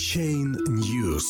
Chain News.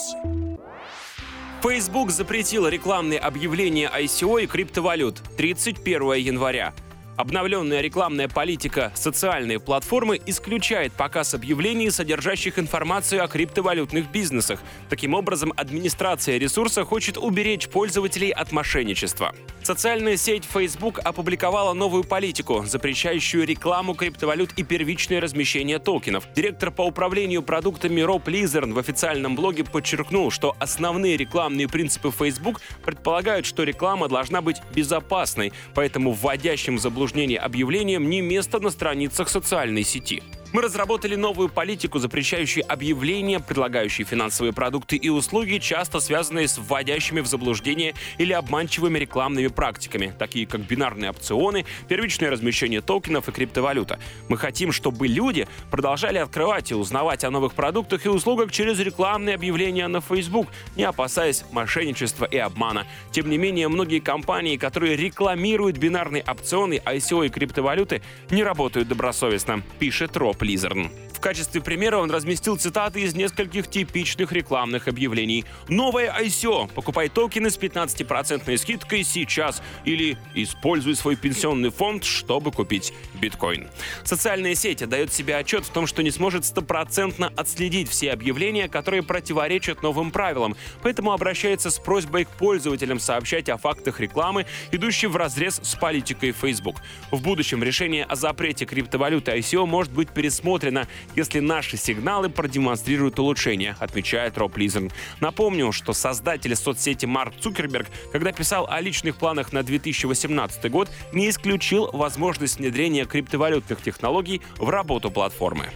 Facebook запретил рекламные объявления ICO и криптовалют 31 января. Обновленная рекламная политика социальные платформы исключает показ объявлений, содержащих информацию о криптовалютных бизнесах. Таким образом, администрация ресурса хочет уберечь пользователей от мошенничества. Социальная сеть Facebook опубликовала новую политику, запрещающую рекламу криптовалют и первичное размещение токенов. Директор по управлению продуктами Роб Лизерн в официальном блоге подчеркнул, что основные рекламные принципы Facebook предполагают, что реклама должна быть безопасной, поэтому вводящим в заблуждение осложнений объявлением не место на страницах социальной сети. Мы разработали новую политику, запрещающую объявления, предлагающие финансовые продукты и услуги, часто связанные с вводящими в заблуждение или обманчивыми рекламными практиками, такие как бинарные опционы, первичное размещение токенов и криптовалюта. Мы хотим, чтобы люди продолжали открывать и узнавать о новых продуктах и услугах через рекламные объявления на Facebook, не опасаясь мошенничества и обмана. Тем не менее, многие компании, которые рекламируют бинарные опционы, ICO и криптовалюты, не работают добросовестно, пишет Роб Лизерн. В качестве примера он разместил цитаты из нескольких типичных рекламных объявлений. «Новое ICO. Покупай токены с 15% скидкой сейчас» или «Используй свой пенсионный фонд, чтобы купить биткоин». Социальная сеть дает себе отчет в том, что не сможет стопроцентно отследить все объявления, которые противоречат новым правилам, поэтому обращается с просьбой к пользователям сообщать о фактах рекламы, идущей в разрез с политикой Facebook. В будущем решение о запрете криптовалюты ICO может быть пересмотрено, если наши сигналы продемонстрируют улучшение, отмечает Роб Лизен. Напомню, что создатель соцсети Марк Цукерберг, когда писал о личных планах на 2018 год, не исключил возможность внедрения криптовалютных технологий в работу платформы.